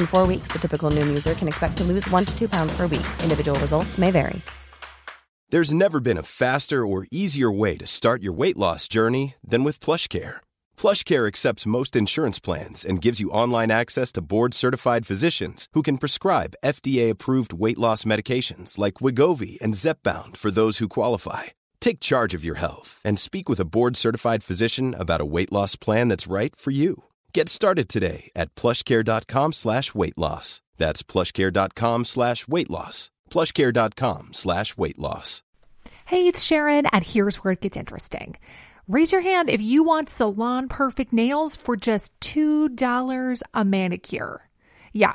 In four weeks, the typical Noom user can expect to lose one to two pounds per week. Individual results may vary. There's never been a faster or easier way to start your weight loss journey than with PlushCare. PlushCare accepts most insurance plans and gives you online access to board-certified physicians who can prescribe FDA-approved weight loss medications like Wegovy and Zepbound for those who qualify. Take charge of your health and speak with a board-certified physician about a weight loss plan that's right for you. Get started today at plushcare.com slash weight loss. That's plushcare.com slash weight loss. plushcare.com slash weight loss. Hey, it's Sharon, and here's where it gets interesting. Raise your hand if you want salon perfect nails for just $2 a manicure. Yeah,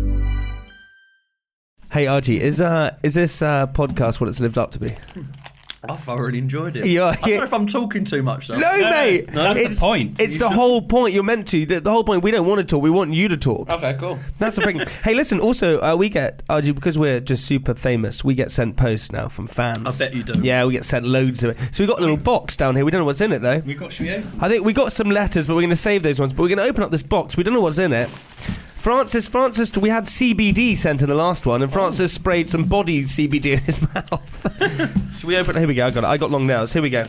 Hey RG, is uh is this uh podcast what it's lived up to be? I thoroughly enjoyed it. Yeah, I don't yeah. know if I'm talking too much though. No, mate. that's the point. It's You the should- whole point. You're meant to. The, the whole point. We don't want to talk. We want you to talk. Okay, cool. That's the thing. hey, listen. Also, uh, we get RG because we're just super famous. We get sent posts now from fans. I bet you do. Yeah, we get sent loads of it. So we got a little box down here. We don't know what's in it though. We got should we open? I think we got some letters, but we're going to save those ones. But we're going to open up this box. We don't know what's in it. Francis, Francis, we had CBD sent in the last one, and Francis oh. sprayed some body CBD in his mouth. Should we open? Here we go. I got it. I got long nails. Here we go.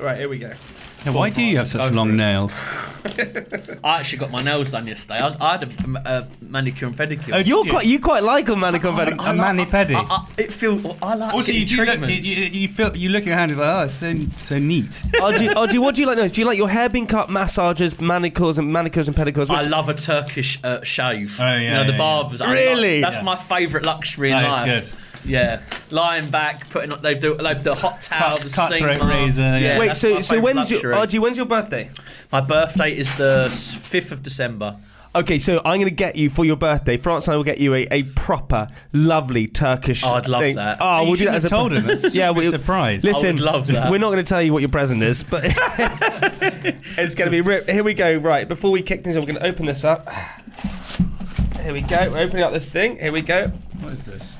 Right, here we go. Now, why do you have such long nails? I actually got my nails done yesterday. I, I had a, a manicure and pedicure. Oh, You're quite, you quite like a manicure I- pedicure. I A like- mani-pedi. I, I, it feels. I like Also, you getting do look, you, you, you feel you look at your hand and you're like, oh, it's so so neat. RG, RG, what do you like most? Do you like your hair being cut, massages, manicures, and manicures and pedicures? I love a Turkish uh, shave. Oh, yeah, you know the barbers. I Really? love- that's Yeah. my favourite luxury in That is life. good. Yeah, lying back, putting they do they do the hot towel, the Cut- steam cutthroat mask. razor, yeah. Wait, that's so my so favourite when's your luxury. RG? When's your birthday? My birthday is the fifth of December. Okay, so I'm going to get you for your birthday. France and I will get you a, a proper, lovely Turkish. Oh, I'd love thing. that. Oh, You we'll do that shouldn't as a have told him. That's yeah, a we surprise. Listen, I would love that. We're not going to tell you what your present is, but it's going to be. Rip. Here we go. Right, before we kick things off, we're going to open this up. Here we go. We're opening up this thing. Here we go. What is this?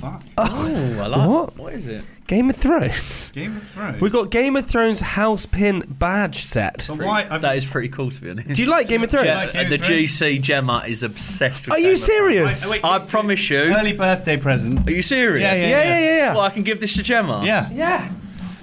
What the fuck? Oh, I like. What? What is it? Game of Thrones. Game of Thrones. We've got Game of Thrones house pin badge set. But why? I've, That is pretty cool to be honest. Do you like Game of Thrones? Yeah, like Game the Thrones? GC Gemma is obsessed with. Are Game you of serious? Wait, wait, I wait, promise you. early birthday present. Are you serious? Yeah, Yeah, yeah, yeah. yeah. Well, I can give this to Gemma. Yeah. yeah.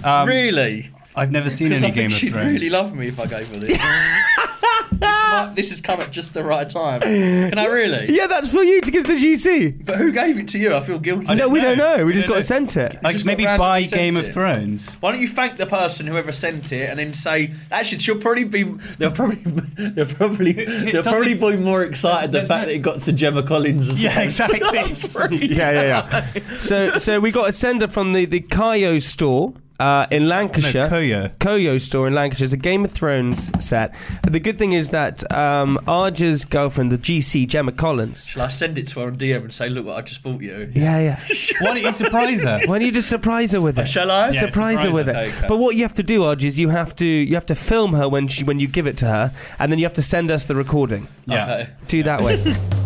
Um, Really? I've never seen Because any I Game think of she'd Thrones. really love me if I gave her this. this, might, this has come at just the right time. Can I really? Yeah, that's for you to give the GC. But who gave it to you? I feel guilty. I No, don't we don't know. know. We just got know. sent it. I just just got maybe randomly buy sent Game it. of Thrones. Why don't you thank the person whoever sent it and then say actually she'll probably be they'll probably they'll probably they'll probably be more excited the fact no- that it got to Gemma Collins as Yeah, well. exactly. yeah, yeah, yeah. so, so we got a sender from the the Kayo store uh, in Lancashire. No, Koyo. Koyo store in Lancashire. It's a Game of Thrones set. The good thing is that um, Arja's girlfriend, the GC Gemma Collins. Shall I send it to her on DM and say look what I just bought you? Yeah, yeah. Why don't you surprise her? Why don't you just surprise her with it? Shall I? Yeah, surprise, her with her. it. Okay. But what you have to do, Arj, is you have to you have to film her when she when you give it to her, and then you have to send us the recording. Yeah. Okay. Do that way.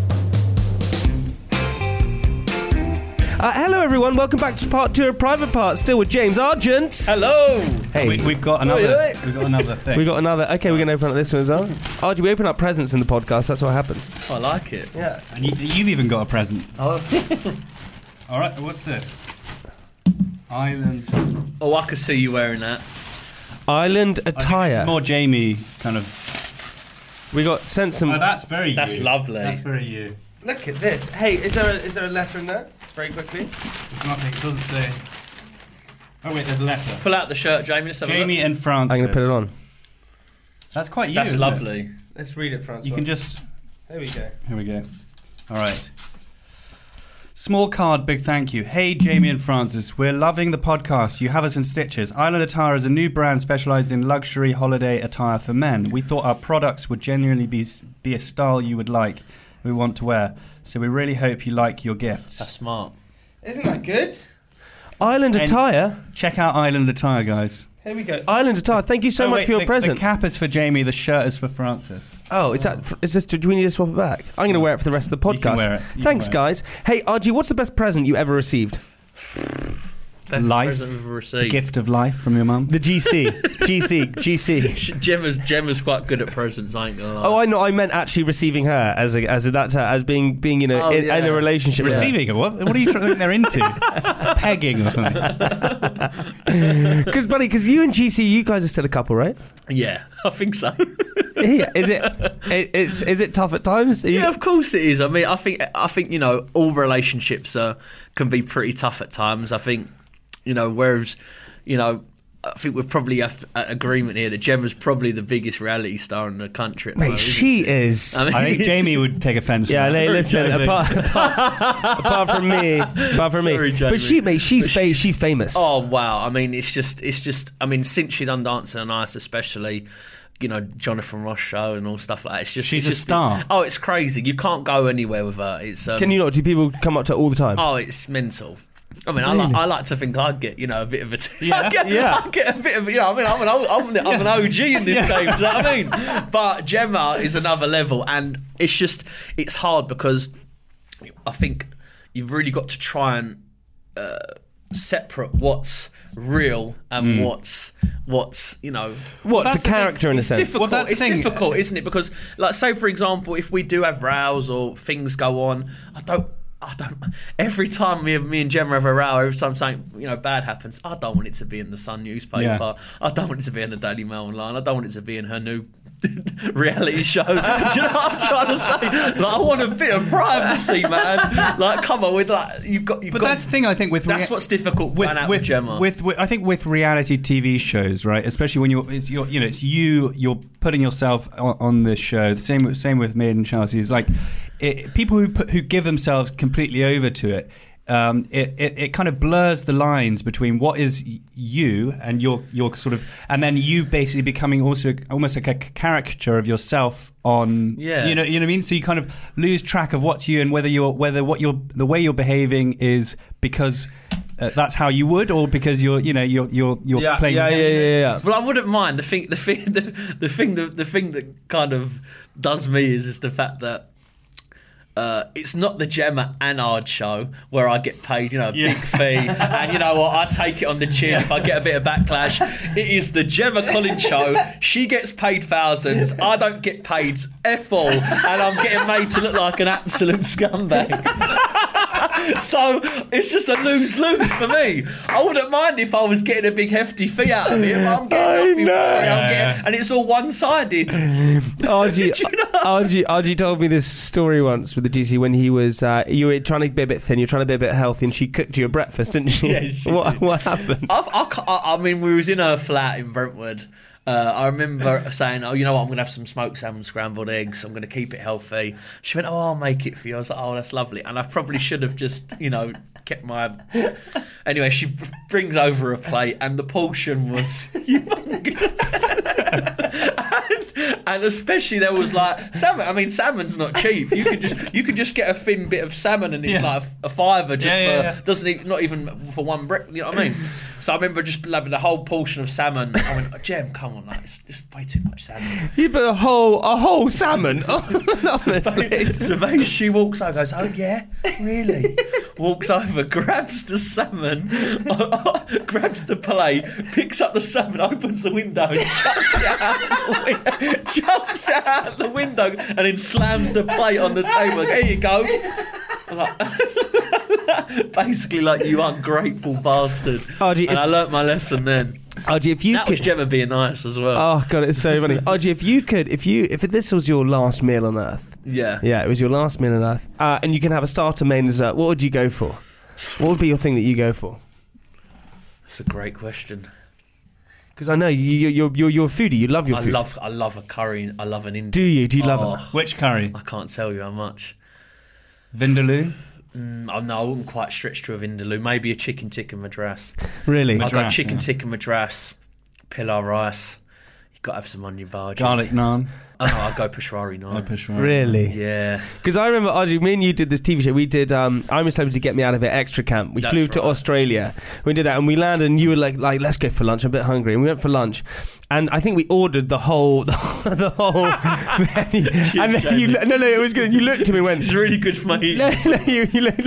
hello, everyone. Welcome back to part two of Private Parts. Still with James Argent. Hello. Hey, We, we've got another. Oi, oi. We've got another thing. we got another. Okay, we're going to open up this one as well. Archie, we open up presents in the podcast. That's what happens. Oh, I like it. Yeah. and you, you've even got a present. Oh. All right. What's this? Island. oh, I can see you wearing that. Island I think this attire. is more Jamie kind of. We got sent some. Oh, that's very. That's you. lovely. That's very you. Look at this. Hey, is there a, is there a letter in there? Very quickly. It's nothing. It doesn't say. Oh wait, there's a letter. Pull out the shirt, Jamie. Let's have a Jamie look. and Francis. I'm going to put it on. That's quite you. That's isn't it? lovely. Let's read it, Francis. You can just. There we go. Here we go. All right. Small card, big thank you. Hey, Jamie and Francis, we're loving the podcast. You have us in stitches. Island Attire is a new brand specialized in luxury holiday attire for men. We thought our products would genuinely be be a style you would like, we want to wear. So we really hope you like your gifts. That's smart. Isn't that good? Island And- attire. Check out Island Attire, guys. Here we go. Island attire. Thank you so Oh, much wait, for your the, present. The cap is for Jamie. The shirt is for Francis. oh, is that? Is this? Do we need to swap it back? I'm going to wear it for the rest of the You can podcast. wear it. You can Thanks, wear it. guys. Hey, RG, what's the best present you ever received? Best Life. present we've ever The gift of life from your mum. The GC. GC. GC. Gemma's Gemma's quite good at presents. I ain't gonna lie. Oh, I know. I meant actually receiving her as a, as a, that's her, as being being you know Oh, in, yeah. in a relationship. with her. Receiving it? What? What are you think they're into? Pegging or something? Because, buddy, because you and GC, you guys are still a couple, right? yeah, I think so. yeah. Is it? it it's, is it tough at times? Are you- Yeah, of course it is. I mean, I think I think you know all relationships uh, can be pretty tough at times. I think you know, whereas you know. I think we're probably at agreement here that Gemma's probably the biggest reality star in the country. At Mate, moment, she is. I mean, I think Jamie would take offence. Yeah, this. hey, listen. Apart, apart, apart from me, apart from Sorry, me, Jamie. but she, mate, she's But fa- she's famous. Oh wow! I mean, it's just, it's just. I mean, since she done Dancing on Ice, especially, you know, Jonathan Ross show and all stuff like that. It's just, She's it's a just- star. Oh, it's crazy. You can't go anywhere with her. It's. Um, Can you not? Do people come up to her all the time? Oh, it's mental. I mean, I, like, I like to think I'd get, you know, a bit of a. T- Yeah. Get, Yeah. I get a bit of, you know, I mean, I'm an, old- I'm, the- I'm an OG in this game. Do you know what I mean? But Gemma is another level, and it's just, it's hard because I think you've really got to try and uh, separate what's real and what's what's you know What's that's a character in a It's sense? Difficult. Well, it's thing. difficult, isn't it? Because, like, say for example, if we do have rows or things go on, I don't. I don't. Every time me, me and Gemma have a row, every time something you know bad happens, I don't want it to be in the Sun newspaper. Yeah. I don't want it to be in the Daily Mail online. I don't want it to be in her new reality show. Do you know what I'm trying to say? Like, I want a bit of privacy, man. Like, come on, with like you've got. You've But got, that's the thing I think with That's rea- what's difficult with, out with, Gemma. With, with I think with reality TV shows, right? Especially when you're, it's, you're you know, it's you. You're putting yourself on, on this show. The same with- same with Made in Chelsea. Is like it, people who put, who give themselves completely over to it. Um, it, it it kind of blurs the lines between what is you and your your sort of, and then you basically becoming also almost like a caricature of yourself on. Yeah. You know you know what I mean. So you kind of lose track of what's you and whether you're whether what you're the way you're behaving is because uh, that's how you would, or because you're, you know, you're you're you're yeah, playing. yeah, yeah, yeah, yeah. Well, I wouldn't mind. The thing, the thing, the, the thing, the, the thing that kind of does me is is the fact that. Uh, it's not the Gemma Anard show where I get paid, you know, a Yeah. big fee, and you know what, I take it on the chin if I get a bit of backlash. It is the Gemma Collins show. She gets paid thousands. I don't get paid f all, and I'm getting made to look like an absolute scumbag. so it's just a lose lose for me. I wouldn't mind if I was getting a big hefty fee out of it, but I'm getting nothing for it. I'm getting, and it's all one sided. RG, RG, RG told me this story once with the GC when he was uh, you were trying to be a bit thin, you're trying to be a bit healthy, and she cooked you a breakfast, didn't she? Yeah, she what, what happened? I've, I I mean, we was in her flat in Brentwood. Uh, I remember saying, "Oh, you know what? I'm going to have some smoked salmon, scrambled eggs. I'm going to keep it healthy." She went, "Oh, I'll make it for you." I was like, "Oh, that's lovely." And I probably should have just, you know, kept my. Anyway, she brings over a plate, and the portion was humongous. and, and especially there was like salmon. I mean, salmon's not cheap. You could just you could just get a thin bit of salmon, and it's Yeah. like a, a fiver just Yeah, for yeah, yeah. doesn't even, not even for one brick. You know what I mean? So I remember just having the whole portion of salmon. I went, oh, Jem, come on, like, it's, it's way too much salmon. You put a whole a whole salmon on the plate. so she walks over, goes, oh yeah, really? walks over, grabs the salmon, grabs the plate, picks up the salmon, opens the window, chucks it out the window, chucks it out the window, and then slams the plate on the table. Here you go. Like- basically, like you ungrateful bastard. Oh, Archie, and I learnt my lesson then. Archie, if you That could, was Gemma being nice as well. oh god, it's so funny. Archie, if you could, if you, if this was your last meal on Earth, yeah. yeah, it was your last meal on Earth, uh, and you can have a starter, main, dessert, what would you go for? What would be your thing that you go for? It's a great question. Because I know you, you, you're, you're, you're a foodie. You love your I food. love, I love a curry. I love an Indian. Do you? Do you love Oh. it? Which curry? I can't tell you how much. Vindaloo. Mm, oh, no, I wouldn't quite stretch to a vindaloo. Maybe a chicken tikka madras. Really? I'd go chicken yeah. tikka madras, pilau rice. You've got to have some onion bhaji. Garlic naan. Oh, I'd go peshwari naan. push right. Really? Yeah. Because I remember, Archie, me and you did this TV show. We did um, I'm a Celebrity to Get Me Out of It extra camp. We That's flew to. Australia. We did that and we landed and you were like, like, let's go for lunch. I'm a bit hungry. And we went for lunch. And I think we ordered the whole, the whole menu. And then you, no, no, it was good. You looked at me and went, It's really good for me. no, no, you, you looked.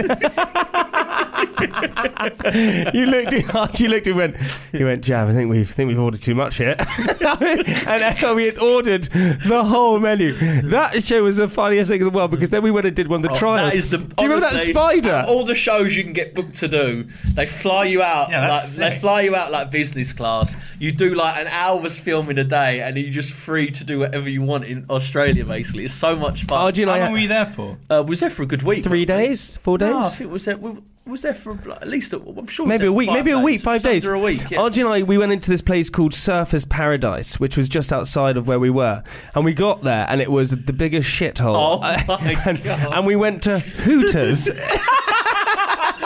you looked at Archie. You looked at and went. You went, Jam. I think we've I think we've ordered too much here. and Echo, we had ordered the whole menu. That show was the funniest thing in the world because then we went and did one of the Oh, trials. That is the, Do you remember that spider? All the shows you can get booked to do, they fly you out. Yeah, like, that's they fly you out like business class. You do like an hour's film in a day, and you're just free to do whatever you want in Australia. Basically, it's so much fun. Archie and How I long were you there for? uh, was there for a good week? three days, four days. No, I think was there. We was there for at least. A, I'm sure. Maybe a week, maybe a week, five days. Under a week. Yeah. Archie and I, we went into this place called Surfers Paradise, which was just outside of where we were. And we got there, and it was the biggest shithole. Oh and, and we went to Hooters.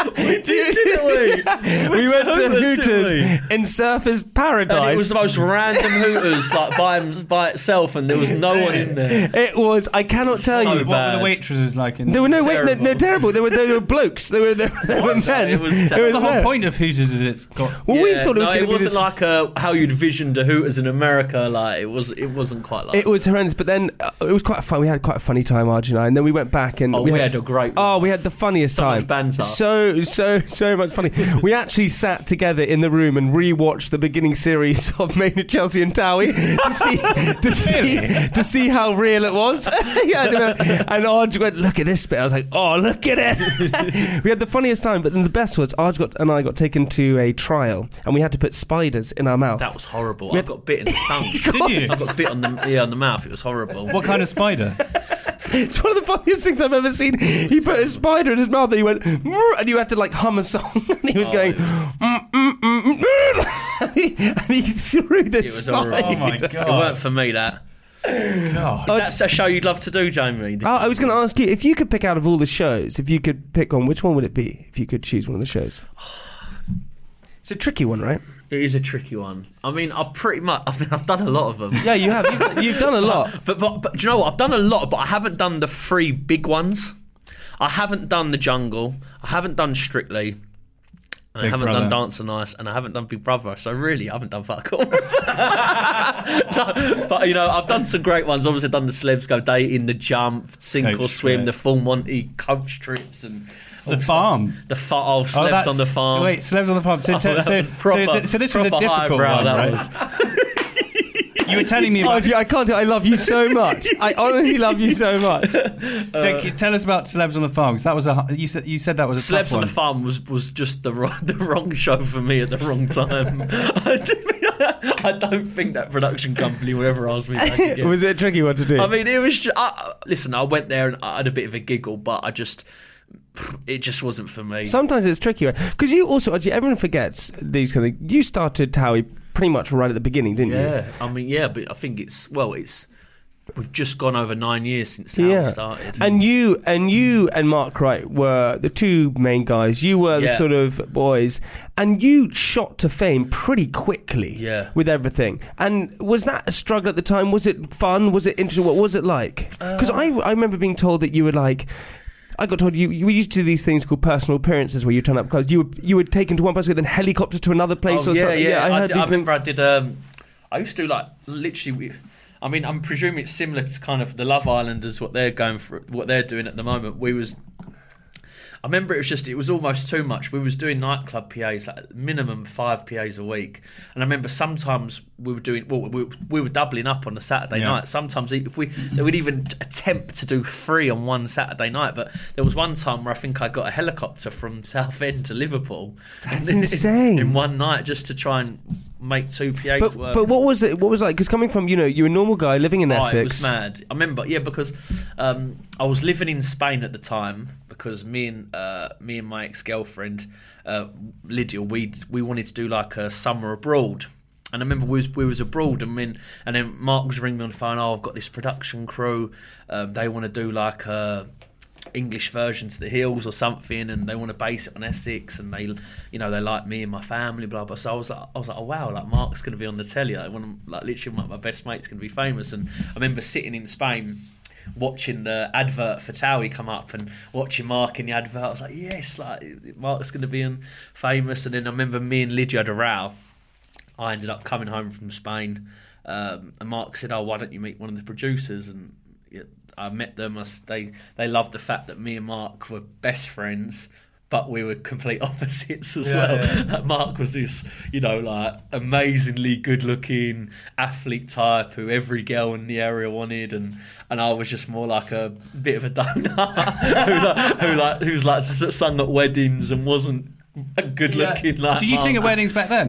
we did, didn't we? we went to Hooters, Hooters in Surfers Paradise. And it was the most random Hooters, like by by itself, and there was no one in there. It was. I cannot tell So you. What were the waitresses like in There were no wait, no, no, Terrible. terrible. There were there were blokes. There were there, there were men. It was It terrible. The whole men. point of Hooters is it's got. Well, we thought it was no, going to be wasn't this. like uh how you'd visioned the Hooters in America. Like it was, it wasn't quite like. it was horrendous, but then uh, it was quite fun. We had quite a funny time, Archie and I, and then we went back and Oh, we had a great Oh, we had the funniest So much time. banter. So so so much funny. we actually sat together in the room and rewatched the beginning series of Made in Chelsea and Towie to see to see to see how real it was. yeah, and Arj went, "Look at this bit." I was like, "Oh, look at it." we had the funniest time, but then the best was Arj got and I got taken to a trial, and we had to put spiders in our mouth. that was horrible. We I had- got bit in the tongue. Did you? I got bit on the yeah on the mouth. It was horrible. What kind of spider? It's one of the funniest things I've ever seen. He put a spider in his mouth and he went, and you had to like hum a song. and he was Oh, going, it "Mm, mm, mm, mm, mm." and, he, and he threw It this was spider. horrible. Oh my god. It god! weren't for me. That. God. That's a show you'd love to do, Jamie. Oh, I was going to ask you if you could pick out of all the shows, if you could pick one, which one would it be? If you could choose one of the shows, it's a tricky one, right? It is a tricky one. I mean, I pretty much. I mean, I've done a lot of them. Yeah, you have. You've, you've done a lot. But, but but do you know what? I've done a lot, but I haven't done the three big ones. I haven't done the jungle. I haven't done Strictly. And I haven't Brother. done Dancing on Ice, and I haven't done Big Brother. So really, I haven't done fuck all. No, but you know, I've done some great ones. Obviously, I've done the celebs go dating, the jump, sink or swim, trip. the full Monty coach trips, and The farm. the fa- oh, oh celebs that's- on the farm. Wait, celebs on the farm. So, Oh, so, so, proper- so, so this was a difficult one, that right? was. You were telling me Oh, about. I can't. I love you so much. I honestly love you so much. so, uh, can you tell us about celebs on the farm. 'cause that was a. You said you said that was a Celebs on the Farm was, was just the wrong, the wrong show for me at the wrong time. I don't think that production company will ever ask me back again. Was it a tricky one to do? I mean, it was. Just, I, listen, I went there and I had a bit of a giggle, but I just, it just wasn't for me. Sometimes it's tricky because you also actually everyone forgets these kind of. things. You started Towie pretty much right at the beginning, didn't you? yeah, I mean, yeah, but I think it's well, it's. We've just gone over nine years since Towie Yeah, started. and you and you and Mark Wright were the two main guys. You were the sort of boys, and you shot to fame pretty quickly. Yeah. with everything. And was that a struggle at the time? Was it fun? Was it interesting? What was it like? Uh, because I I remember being told that you were like. I got told you you used to do these things called personal appearances where you turn up because you were you were taken to one place then helicopter to another place oh, or yeah, something. Yeah, I I, heard did- these I remember things. I did. Um, I used to do like literally. We, I mean, I'm presuming it's similar to kind of the Love Islanders what they're going for, what they're doing at the moment. We was. I remember it was just it was almost too much. We was doing nightclub PAs like minimum five PAs a week, and I remember sometimes we were doing well, we, we were doubling up on the Saturday Yeah. night. Sometimes if we they would even attempt to do three on one Saturday night, but there was one time where I think I got a helicopter from Southend to Liverpool. That's in, insane. In one night, just to try and make two PAs But, work. but what was it? What was it like? Because coming from you know you're a normal guy living in Oh, Essex. it was mad. I remember, yeah, because um, I was living in Spain at the time because me and uh, me and my ex girlfriend uh, Lydia, we we wanted to do like a summer abroad. And I remember we was, we was abroad, and then and then Mark was ringing me on the phone. Oh, I've got this production crew. Um, they want to do like a English version to the Hills or something, and they want to base it on Essex, and they, you know, they like me and my family, blah blah. So I was like, I was like, oh wow, like Mark's going to be on the telly. Like, one of, like literally, my, my best mate's going to be famous. And I remember sitting in Spain. Watching the advert for Towie come up and watching Mark in the advert, I was like, "Yes, like Mark's going to be famous." And then I remember me and Lydia had a row, I ended up coming home from Spain, um, and Mark said, "Oh, why don't you meet one of the producers?" And I met them. I they they loved the fact that me and Mark were best friends, but we were complete opposites as Yeah, well. yeah. Like Mark was this, you know, like amazingly good-looking athlete type who every girl in the area wanted, and and I was just more like a bit of a donut who like who like who's like sung at weddings and wasn't a good-looking. Like Did you sing at weddings back then?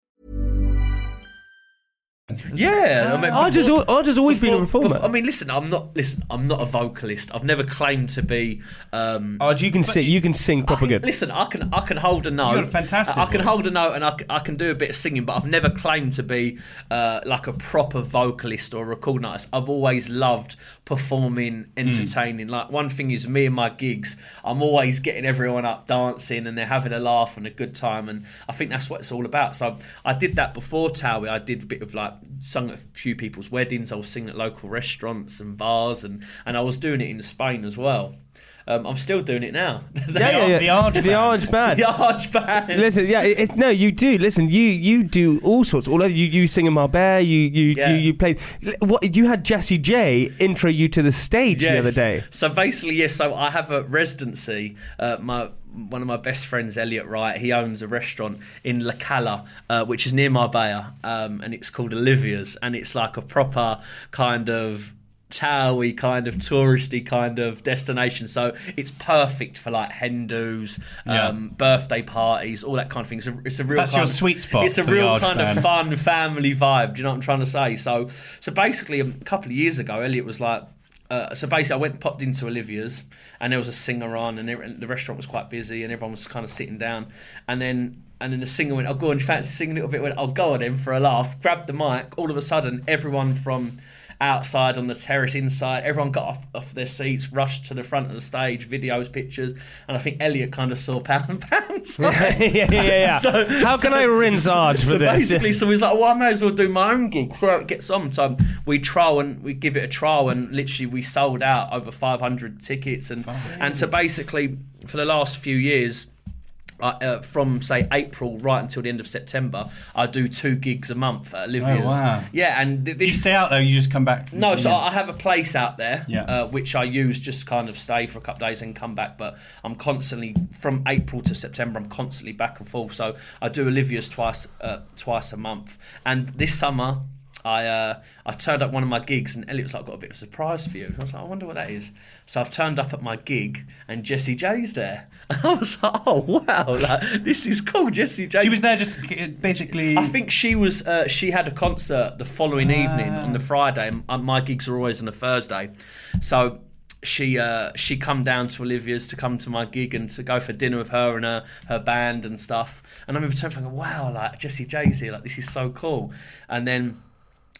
Yeah, I mean, I just, al- I just always been a performer. before- I mean, listen, I'm not. Listen, I'm not a vocalist. I've never claimed to be. Um, oh, you can sing. You can sing proper good. Listen, I can I can hold a note. got a fantastic I can voice. hold a note and I can, I can do a bit of singing, but I've never claimed to be uh, like a proper vocalist or a recording artist. I've always loved performing, hmm. entertaining. Like one thing is me and my gigs. I'm always getting everyone up dancing and they're having a laugh and a good time, and I think that's what it's all about. So I did that before Towie. I did a bit of like sung at a few people's weddings. I was singing at local restaurants and bars, and and I was doing it in Spain as well. Um, I'm still doing it now. They yeah, yeah, yeah. the Arge the band. Arge band. the Arch Band. Listen, yeah, it's no, you do. Listen, you you do all sorts. All over. You you sing in Marbella. You you, Yeah. you you played. What you had Jessie J intro you to the stage the other day. So basically, yes. So I have a residency. Uh, my one of my best friends, Elliot Wright, he owns a restaurant in La Cala, uh, which is near Marbella, um, and it's called Olivia's, and it's like a proper kind of towery kind of touristy kind of destination so it's perfect for like hen do's Yeah. um, birthday parties all that kind of thing it's a, it's a real That's kind your of- sweet spot it's a real kind of fun family vibe do you know what i'm trying to say so so basically a couple of years ago elliot was like uh, so basically, I went popped into Olivia's, and there was a singer on, and every- the restaurant was quite busy, and everyone was kind of sitting down. And then, and then the singer went, "Oh, go on, you fancy singing a little bit?" Went, "Oh, go on then for a laugh." Grabbed the mic. All of a sudden, everyone from outside on the terrace inside. Everyone got off, off their seats, rushed to the front of the stage, videos, pictures, and I think Elliot kind of saw pound and pound. yeah, yeah, yeah, yeah. So- How can so- I rinse Arj for so this? basically, so he's like, well, I may as well do my own gig, see how it gets on. So we trial and we give it a trial, and literally we sold out over 500 tickets, and and so basically for the last few years. Uh, uh, from say April right until the end of September, I do two gigs a month at Olivia's. Oh, wow. Yeah, and th- Do you stay out there? You just come back? no, so Yeah. I have a place out there, Yeah. uh, which I use just kind of stay for a couple of days and come back. But I'm constantly from April to September. I'm constantly back and forth. So I do Olivia's twice uh, twice a month. And this summer, I uh, I turned up one of my gigs, and Elliot was like, "I've got a bit of a surprise for you." I was like, "I wonder what that is." So I've turned up at my gig, and Jessie J's there. And I was like, "Oh wow, like, this is cool." Jessie J. She was there just basically. I think she was. Uh, she had a concert the following evening on the Friday. and uh, My gigs are always on a Thursday, so she uh, she come down to Olivia's to come to my gig and to go for dinner with her and her her band and stuff. And I remember turning thinking, wow, like Jessie J's here, like this is so cool. And then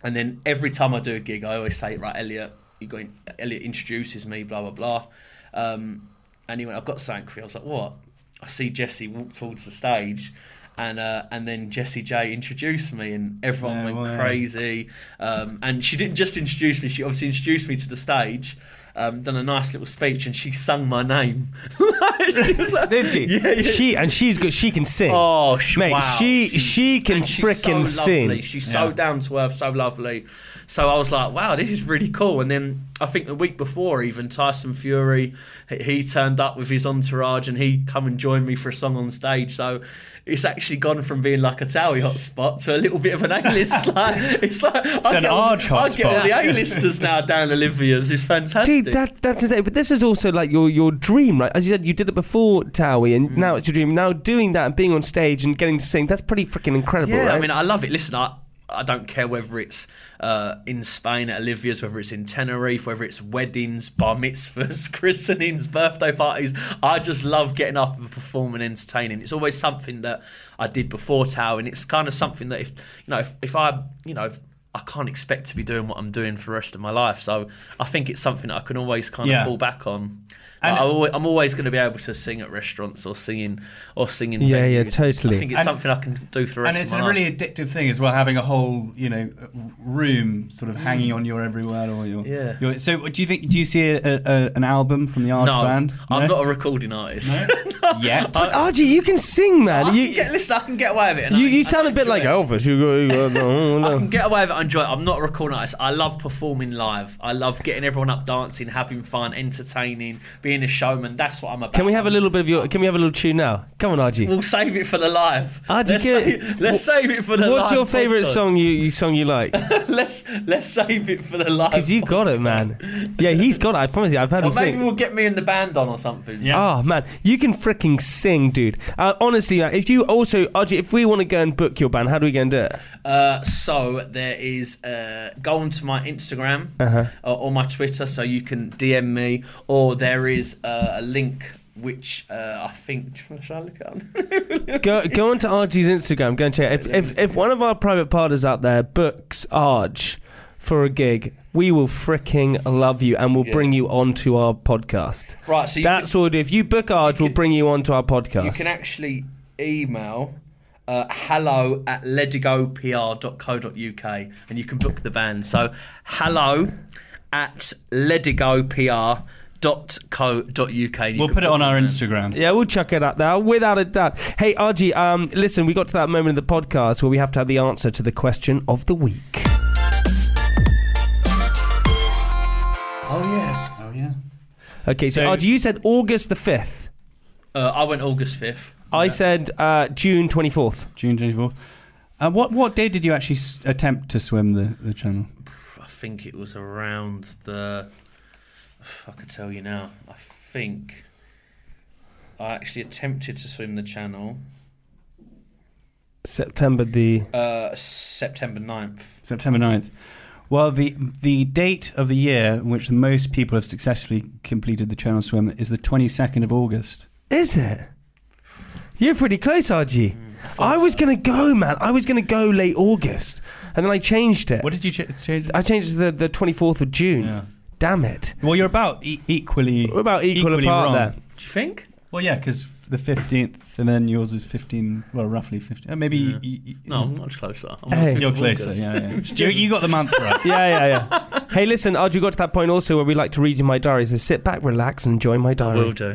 and then every time I do a gig, I always say, right, Elliot, you going? Elliot introduces me, blah blah blah. Um, and he went, I've got something for you. I was like, what? I see Jessie walk towards the stage. And uh, and then Jessie J introduced me, and everyone No went way. crazy. Um, and she didn't just introduce me; she obviously introduced me to the stage, um, done a nice little speech, and she sung my name. She was like- Did she? Yeah, yeah. She and she's good. She can sing. Oh, sh- mate, wow. she She's- she can and she's frickin' so sing. lovely. She's so Yeah. down to earth, so lovely. So I was like, wow, this is really cool. And then I think the week before, even Tyson Fury, he- he turned up with his entourage and he come and joined me for a song on stage. So it's actually gone from being like a Towie hotspot to a little bit of an A-list. like, it's like I an get, all, I get all the A-listers now down Olivia's. It's fantastic. Dude, that that's insane. But this is also like your your dream, right? As you said, you did it before Towie, and now it's your dream. Now doing that and being on stage and getting to sing, that's pretty freaking incredible, Yeah, right? I mean, I love it. Listen, I, I don't care whether it's uh, in Spain at Olivia's, whether it's in Tenerife, whether it's weddings, bar mitzvahs, christenings, birthday parties. I just love getting up and performing and entertaining. It's always something that I did before Towie, and it's kind of something that if you know, if, if I, you know. If, I can't expect to be doing what I'm doing for the rest of my life, so I think it's something that I can always kind Yeah. of fall back on. And- Like, I always, I'm always going to be able to sing at restaurants or singing or singing. Yeah, yeah, totally. I think it's And- something I can do for the rest and it's a my really addictive thing as well, having a whole you know room sort of hanging on your every word or your. Yeah. Your, so do you think? Do you see a, a, an album from the Arch no, band? I'm No? not a recording artist. yet. But Archie, you can sing, man. I you can get, listen, I can get away with it. and you, I- you I sound a bit like it. Elvis. You go, you go, no, I can get away with it. I enjoy it. I'm not a recording artist. I love performing live. I love getting everyone up dancing, having fun, entertaining, being a showman. That's what I'm about. Can we have a little bit of your? Can we have a little tune now? Come on, Archie. We'll save it for the live. Archie, let's, save, it- let's save it for the live. What's your favourite song? You, you song you like? let's let's save it for the live. Because you got it, man. Yeah, he's got it. I promise you. I've heard Or him maybe sing. we'll get me and the band on or something. Yeah. Oh man, you can freaking sing, dude. Uh, honestly, man, if you also, Archie, if we want to go and book your band, how do we go and do it? Uh, so there is uh, go onto my Instagram Uh-huh. or, or my Twitter, so you can DM me, or there is uh, a link which uh, I think. Shall I look? Go go onto Archie's Instagram. Go and check. it. If if if one of our private partners out there books Arch for a gig, we will freaking love you and we'll Yeah. bring you onto our podcast. Right, so you That's what we'll do. If you book Arch, we'll bring you onto our podcast. You can actually email uh, hello at ledigopr.co.uk and you can book the band. So hello at ledigopr.co.uk. We'll put it on our Instagram. Yeah, we'll chuck it up there without a doubt. Hey, RG, um, listen, we got to that moment of the podcast where we have to have the answer to the question of the week. Oh, yeah. Oh yeah. Okay, so, So- RG, you said August the 5th. Uh, I went August 5th. I said uh, June 24th. June twenty fourth. Uh, what what day did you actually s- attempt to swim the, the channel? I think it was around the. I could tell you now. I think I actually attempted to swim the channel September the. uh, September 9th. September 9th. Well, the the date of the year in which most people have successfully completed the channel swim is the 22nd of August. Is it? You're pretty close, RG. I was going to go, man. I was going to go late August, and then I changed it. What did you ch- change? I changed it to the the twenty fourth of June. Yeah. Damn it. Well, you're about e- equally. We're about equal equally apart wrong. there. Do you think? Well, yeah, because the fifteenth, and then yours is fifteen. Well, roughly fifteen. Uh, maybe. Yeah. You, you, No, I'm much closer. I'm Hey. You're closer. August. Yeah, yeah. you, you got the month right. yeah, yeah, yeah. hey, listen, Arj, we got to that point also where we like to read you my diary. So sit back, relax, and enjoy my I diary. will do.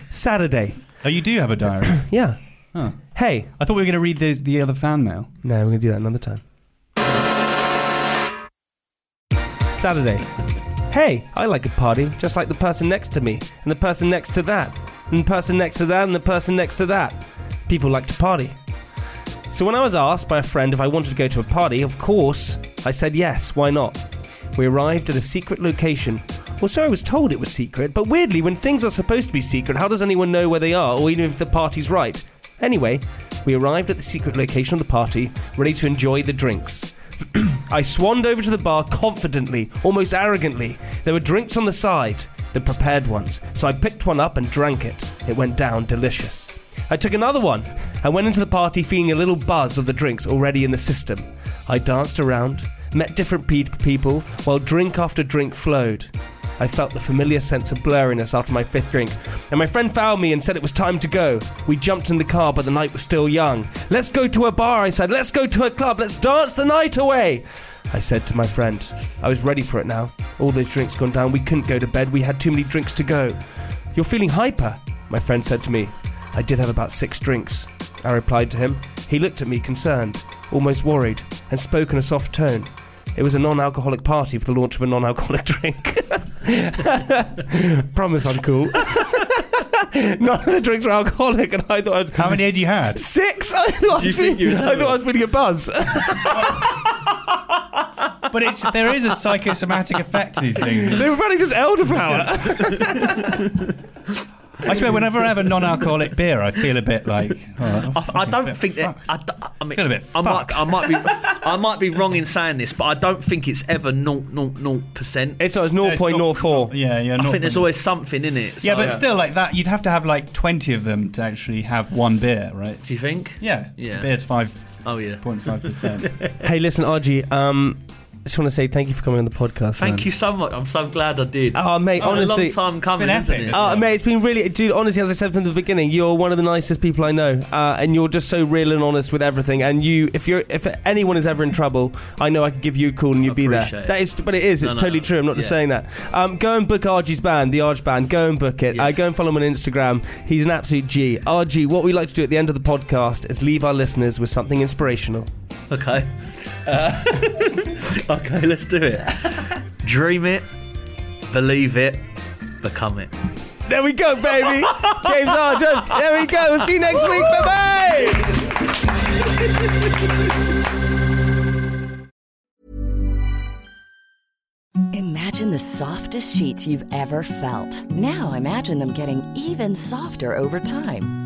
Saturday. Oh, you do have a diary. Yeah. Oh. Hey. I thought we were going to read those, the other fan mail. No, we're going to do that another time. Saturday. Hey, I like a party, just like the person next to me, and the person next to that, and the person next to that, and the person next to that. People like to party. So when I was asked by a friend if I wanted to go to a party, of course, I said yes, why not? We arrived at a secret location. Well, so I was told it was secret, but weirdly, when things are supposed to be secret, how does anyone know where they are, or even if the party's right? Anyway, we arrived at the secret location of the party, ready to enjoy the drinks. I swanned over to the bar confidently, almost arrogantly. There were drinks on the side, the prepared ones, so I picked one up and drank it. It went down delicious. I took another one and went into the party feeling a little buzz of the drinks already in the system. I danced around, met different pe- people, while drink after drink flowed. I felt the familiar sense of blurriness after my fifth drink, and my friend found me and said it was time to go. We jumped in the car, but the night was still young. Let's go to a bar, I said. Let's go to a club. Let's dance the night away. I said to my friend. I was ready for it now. All those drinks gone down. We couldn't go to bed. We had too many drinks to go. You're feeling hyper, my friend said to me. I did have about six drinks. I replied to him. He looked at me concerned, almost worried, and spoke in a soft tone. It was a non alcoholic party for the launch of a non alcoholic drink. Promise I'm cool. None of the drinks were alcoholic, and I thought I'd. How many had you had? Six! I thought, Do I you was, think you feeling, I thought I was feeling a buzz. But it's, there is a psychosomatic effect to these things. they were running just elderflower. I swear, whenever I have a non-alcoholic beer, I feel a bit like. Oh, I, I don't think that. fucked. I, d- I mean, Feel a bit I might. I might be, I might be wrong in saying this, but I don't think it's ever 0.00 percent. It's, it's Yeah, it's 0.04. Yeah, yeah. I think there's always something in it. Yeah, but still, like that, you'd have to have like twenty of them to actually have one beer, right? Do you think? Yeah, Yeah. Beer's five Oh yeah. point five percent. hey, listen, RG, um, just want to say thank you for coming on the podcast. Thank man. you so much. I'm so glad I did. Oh, mate, It's been honestly. a long time coming, been isn't it? Oh, mate, it's been really, dude. Honestly, as I said from the beginning, you're one of the nicest people I know, uh, and you're just so real and honest with everything. And you, if you're, if anyone is ever in trouble, I know I could give you a call and you'd be there. It. That is, but it is. It's No, no, totally no. true. I'm not just saying that. Um, go and book RG's band, the Arj Band. Go and book it. Uh, go and follow him on Instagram. He's an absolute G. RG, what we like to do at the end of the podcast is leave our listeners with something inspirational. Okay. Uh, okay, let's do it. Dream it, believe it, become it. There we go, baby. James Arj. There we go. We'll see you next week. Bye bye. Imagine the softest sheets you've ever felt. Now imagine them getting even softer over time.